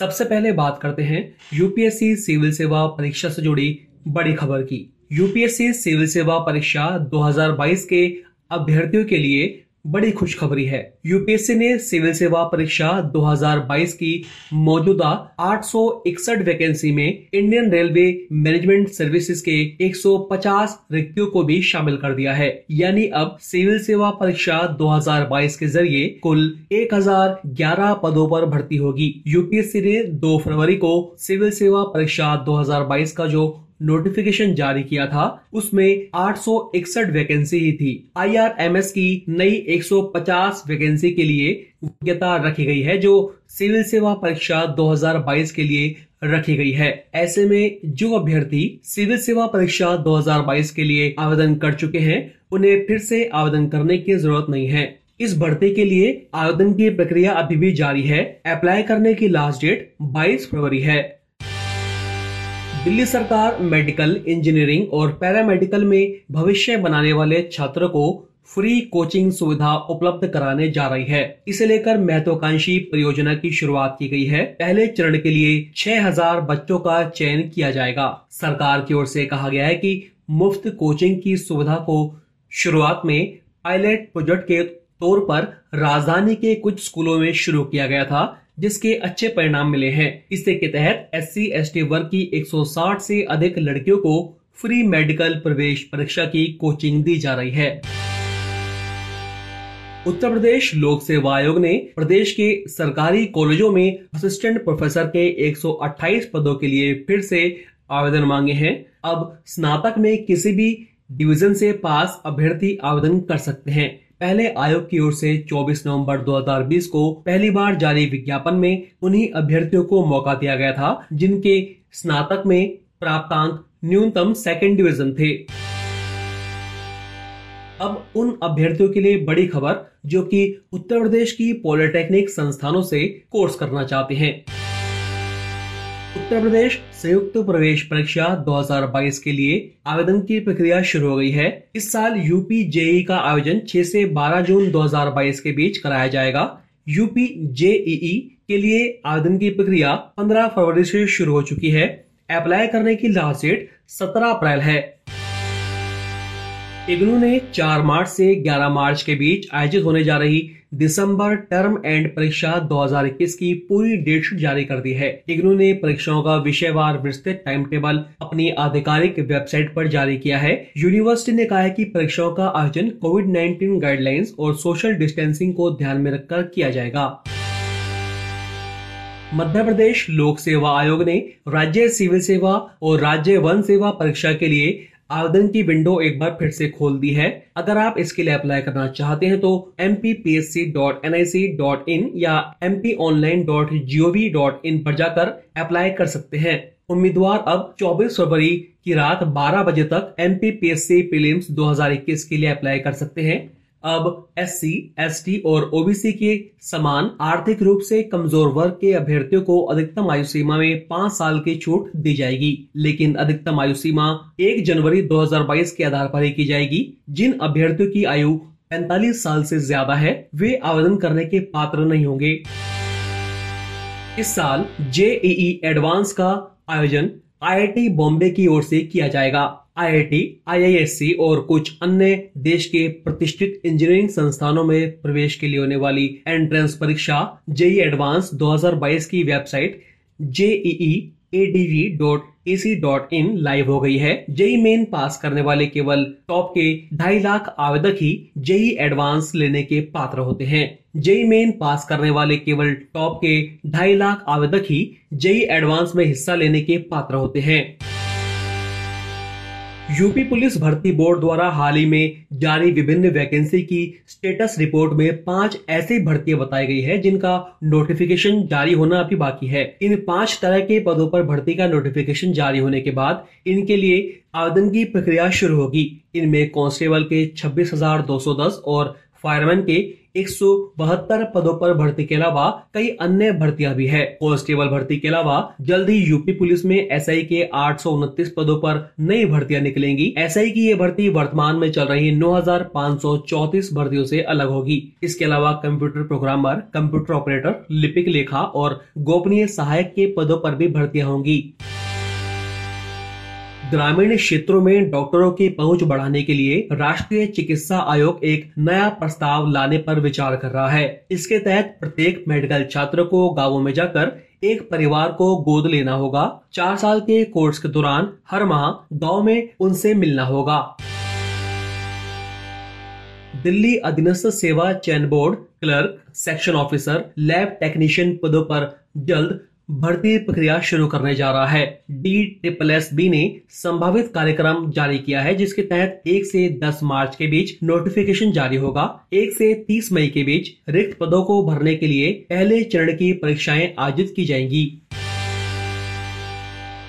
सबसे पहले बात करते हैं यूपीएससी सिविल सेवा परीक्षा से जुड़ी बड़ी खबर की। यूपीएससी सिविल सेवा परीक्षा 2022 के अभ्यर्थियों के लिए बड़ी खुशखबरी है। यूपीएससी ने सिविल सेवा परीक्षा 2022 की मौजूदा 861 वैकेंसी में इंडियन रेलवे मैनेजमेंट सर्विसेज़ के 150 रिक्तियों को भी शामिल कर दिया है। यानी अब सिविल सेवा परीक्षा 2022 के ज़रिए कुल 1011 पदों पर भर्ती होगी। यूपीएससी ने 2 फरवरी को सिविल सेवा परीक्षा 2022 का जो नोटिफिकेशन जारी किया था, उसमें 861 वैकेंसी ही थी। आईआरएमएस की नई 150 वैकेंसी के लिए योग्यता रखी गई है, जो सिविल सेवा परीक्षा 2022 के लिए रखी गई है। ऐसे में जो अभ्यर्थी सिविल सेवा परीक्षा 2022 के लिए आवेदन कर चुके हैं, उन्हें फिर से आवेदन करने की ज़रूरत नहीं है। इस भर्ती के लिए आवेदन की प्रक्रिया अभी भी जारी है। अप्लाई करने की लास्ट डेट 22 फरवरी है। दिल्ली सरकार मेडिकल, इंजीनियरिंग और पैरामेडिकल में भविष्य बनाने वाले छात्रों को फ्री कोचिंग सुविधा उपलब्ध कराने जा रही है। इसे लेकर महत्वाकांक्षी परियोजना की शुरुआत की गई है। पहले चरण के लिए 6000 बच्चों का चयन किया जाएगा। सरकार की ओर से कहा गया है कि मुफ़्त कोचिंग की सुविधा को शुरुआत में पायलट प्रोजेक्ट के तौर पर राजधानी के कुछ स्कूलों में शुरू किया गया था जिसके अच्छे परिणाम मिले हैं। इसके के तहत एस सी एस टी वर्ग की 160 से अधिक लड़कियों को फ्री मेडिकल प्रवेश परीक्षा की कोचिंग दी जा रही है। उत्तर प्रदेश लोक सेवा आयोग ने प्रदेश के सरकारी कॉलेजों में असिस्टेंट प्रोफेसर के 128 पदों के लिए फिर से आवेदन मांगे हैं। अब स्नातक में किसी भी डिवीज़न से पास अभ्यर्थी आवेदन कर सकते हैं। पहले आयोग की ओर से 24 नवंबर 2020 को पहली बार जारी विज्ञापन में उन्हीं अभ्यर्थियों को मौका दिया गया था, जिनके स्नातक में प्राप्तांक न्यूनतम सेकेंड डिवीज़न थे। अब उन अभ्यर्थियों के लिए बड़ी खबर, जो कि उत्तर प्रदेश की पॉलिटेक्निक संस्थानों से कोर्स करना चाहते हैं। उत्तर प्रदेश संयुक्त प्रवेश परीक्षा 2022 के लिए आवेदन की प्रक्रिया शुरू हो गई है। इस साल यूपी जेई का आयोजन 6 से 12 जून 2022 के बीच कराया जाएगा। यूपी जेईई के लिए आवेदन की प्रक्रिया 15 फरवरी से शुरू हो चुकी है। अप्लाई करने की लास्ट डेट 17 अप्रैल है। इग्नू ने 4 मार्च से 11 मार्च के बीच आयोजित होने जा रही दिसंबर टर्म एंड परीक्षा 2021 की पूरी डेट शीट जारी कर दी है। इग्नू ने परीक्षाओं का विषयवार विस्तृत टाइम टेबल अपनी आधिकारिक वेबसाइट पर जारी किया है। यूनिवर्सिटी ने कहा है कि परीक्षाओं का आयोजन कोविड 19 गाइडलाइंस और सोशल डिस्टेंसिंग को ध्यान में रखकर किया जाएगा। मध्य प्रदेश लोक सेवा आयोग ने राज्य सिविल सेवा और राज्य वन सेवा परीक्षा के लिए आवेदन की विंडो एक बार फिर से खोल दी है। अगर आप इसके लिए अप्लाई करना चाहते हैं तो एम या इन पर जाकर अप्लाई कर सकते हैं। उम्मीदवार अब 24 फरवरी की रात 12 बजे तक M P P S C prelims 2021 के लिए अप्लाई कर सकते हैं। अब एस सी एस टी और ओबीसी के समान आर्थिक रूप से कमज़ोर वर्ग के अभ्यर्थियों को अधिकतम आयु सीमा में पाँच साल की छूट दी जाएगी। लेकिन अधिकतम आयु सीमा एक जनवरी 2022 के आधार पर ही की जाएगी। जिन अभ्यर्थियों की आयु 45 साल से ज़्यादा है, वे आवेदन करने के पात्र नहीं होंगे। इस साल जेईई एडवांस का आयोजन आईआईटी बॉम्बे की ओर से किया जाएगा आईआईटी, आईआईएससी और कुछ अन्य देश के प्रतिष्ठित इंजीनियरिंग संस्थानों में प्रवेश के लिए होने वाली एंट्रेंस परीक्षा जेई एडवांस 2022 की वेबसाइट जेईई इन लाइव हो गई है। जेई मेन पास करने वाले केवल टॉप के ढाई लाख आवेदक ही जेई एडवांस लेने के पात्र होते हैं। जेई मेन पास करने वाले केवल टॉप के ढाई लाख आवेदक ही जेई एडवांस में हिस्सा लेने के पात्र होते हैं। यूपी पुलिस भर्ती बोर्ड द्वारा हाल ही में जारी विभिन्न वैकेंसी की स्टेटस रिपोर्ट में पाँच ऐसी भर्तियाँ बताई गई है, जिनका नोटिफिकेशन जारी होना अभी बाकी है। इन पाँच तरह के पदों पर भर्ती का नोटिफिकेशन जारी होने के बाद इनके लिए आवेदन की प्रक्रिया शुरू होगी। इनमें कांस्टेबल के छब्बीस हज़ार दो सौ दस और फायरमैन के एक सौ बहत्तर पदों पर भर्ती के अलावा कई अन्य भर्तियाँ भी है। कांस्टेबल भर्ती के अलावा जल्द ही यूपी पुलिस में एसआई के आठ सौ उनतीस पदों पर नई भर्तियाँ निकलेंगी। एसआई की ये भर्ती वर्तमान में चल रही 9,534 भर्तियों से अलग होगी। इसके अलावा कंप्यूटर प्रोग्रामर कंप्यूटर ऑपरेटर लिपिक लेखा और गोपनीय सहायक के पदों पर भी भर्तियाँ होंगी। ग्रामीण क्षेत्रों में डॉक्टरों की पहुँच बढ़ाने के लिए राष्ट्रीय चिकित्सा आयोग एक नया प्रस्ताव लाने पर विचार कर रहा है। इसके तहत प्रत्येक मेडिकल छात्र को गाँवों में जाकर एक परिवार को गोद लेना होगा। चार साल के कोर्स के दौरान हर माह गाँव में उनसे मिलना होगा। दिल्ली अधीनस्थ सेवा चयन board clerk, section officer, lab technician पदों पर जल्द भर्ती प्रक्रिया शुरू करने जा रहा है। डी ट्रिपल एस बी ने संभावित कार्यक्रम जारी किया है, जिसके तहत 1 से 10 मार्च के बीच नोटिफिकेशन जारी होगा। 1 से 30 मई के बीच रिक्त पदों को भरने के लिए पहले चरण की परीक्षाएँ आयोजित की जाएँगी।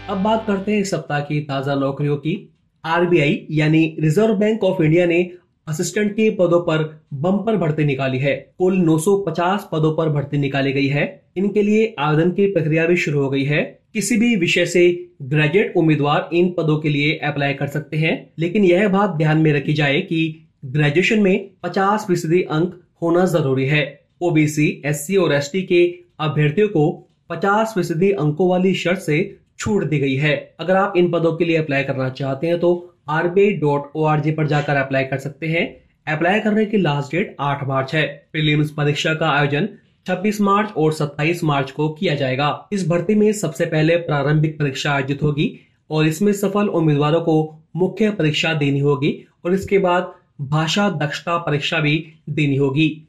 अब बात करते हैं इस सप्ताह की ताज़ा नौकरियों की। आरबीआई यानी रिज़र्व बैंक ऑफ़ इंडिया ने असिस्टेंट के पदों पर बम्पर भर्ती निकाली है। कुल 950 पदों पर भर्ती निकाली गई है। इनके लिए आवेदन की प्रक्रिया भी शुरू हो गई है। किसी भी विषय से ग्रेजुएट उम्मीदवार इन पदों के लिए अप्लाई कर सकते हैं। लेकिन यह बात ध्यान में रखी जाए कि ग्रेजुएशन में 50 फ़ीसदी अंक होना ज़रूरी है। ओबीसी एससी और एसटी के अभ्यर्थियों को 50 फ़ीसदी अंकों वाली शर्त से छूट दी गई है। अगर आप इन पदों के लिए अप्लाई करना चाहते हैं तो rbi.org पर जाकर अप्लाई कर सकते हैं। अप्लाई करने की लास्ट डेट 8 मार्च है। प्रीलिम्स परीक्षा का आयोजन 26 मार्च और 27 मार्च को किया जाएगा। इस भर्ती में सबसे पहले प्रारंभिक परीक्षा आयोजित होगी और इसमें सफल उम्मीदवारों को मुख्य परीक्षा देनी होगी और इसके बाद भाषा दक्षता परीक्षा भी देनी होगी।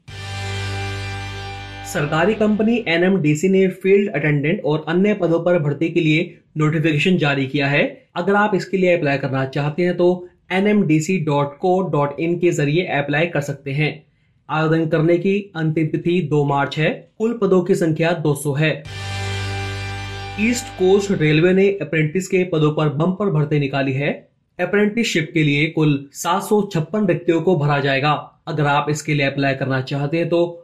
सरकारी कंपनी एनएमडीसी ने फ़ील्ड अटेंडेंट और अन्य पदों पर भर्ती के लिए नोटिफिकेशन जारी किया है। अगर आप इसके लिए अप्लाई करना चाहते हैं तो nmdc.co.in के ज़रिए अप्लाई कर सकते हैं। आवेदन करने की अंतिम तिथि 2 मार्च है। कुल पदों की संख्या 200 है। ईस्ट कोस्ट रेलवे ने अप्रेंटिस के पदों पर बम्पर भर्ती निकाली है। अप्रेंटिसशिप के लिए कुल सात रिक्तियों को भरा जाएगा। अगर आप इसके लिए अप्लाई करना चाहते हैं तो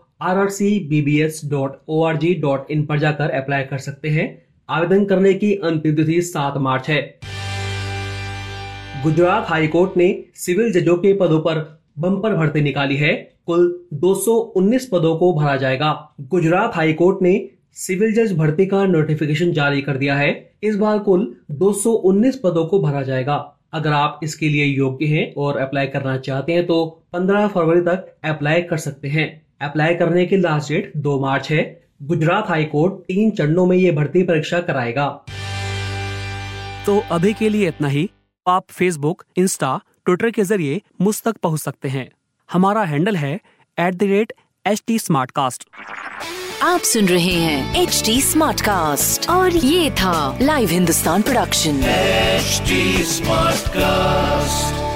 इन पर जाकर अप्लाई कर सकते हैं। आवेदन करने की अंतिम तिथि सात मार्च है। गुजरात हाईकोर्ट ने सिविल जजों के पदों पर बम्पर भर्ती निकाली है। कुल 219 पदों को भरा जाएगा। गुजरात हाईकोर्ट ने सिविल जज भर्ती का नोटिफिकेशन जारी कर दिया है। इस बार कुल 219 पदों को भरा जाएगा। अगर आप इसके लिए योग्य हैं और अप्लाई करना चाहते हैं तो 15 फरवरी तक अप्लाई कर सकते हैं। अप्लाई करने की लास्ट डेट 2 मार्च है। गुजरात हाई कोर्ट तीन चरणों में ये भर्ती परीक्षा कराएगा। तो अभी के लिए इतना ही। आप फेसबुक इंस्टा ट्विटर के ज़रिए मुझ तक पहुँच सकते हैं। हमारा हैंडल है at the rate H T आप सुन रहे हैं एच टी और ये था live Hindustan production H smartcast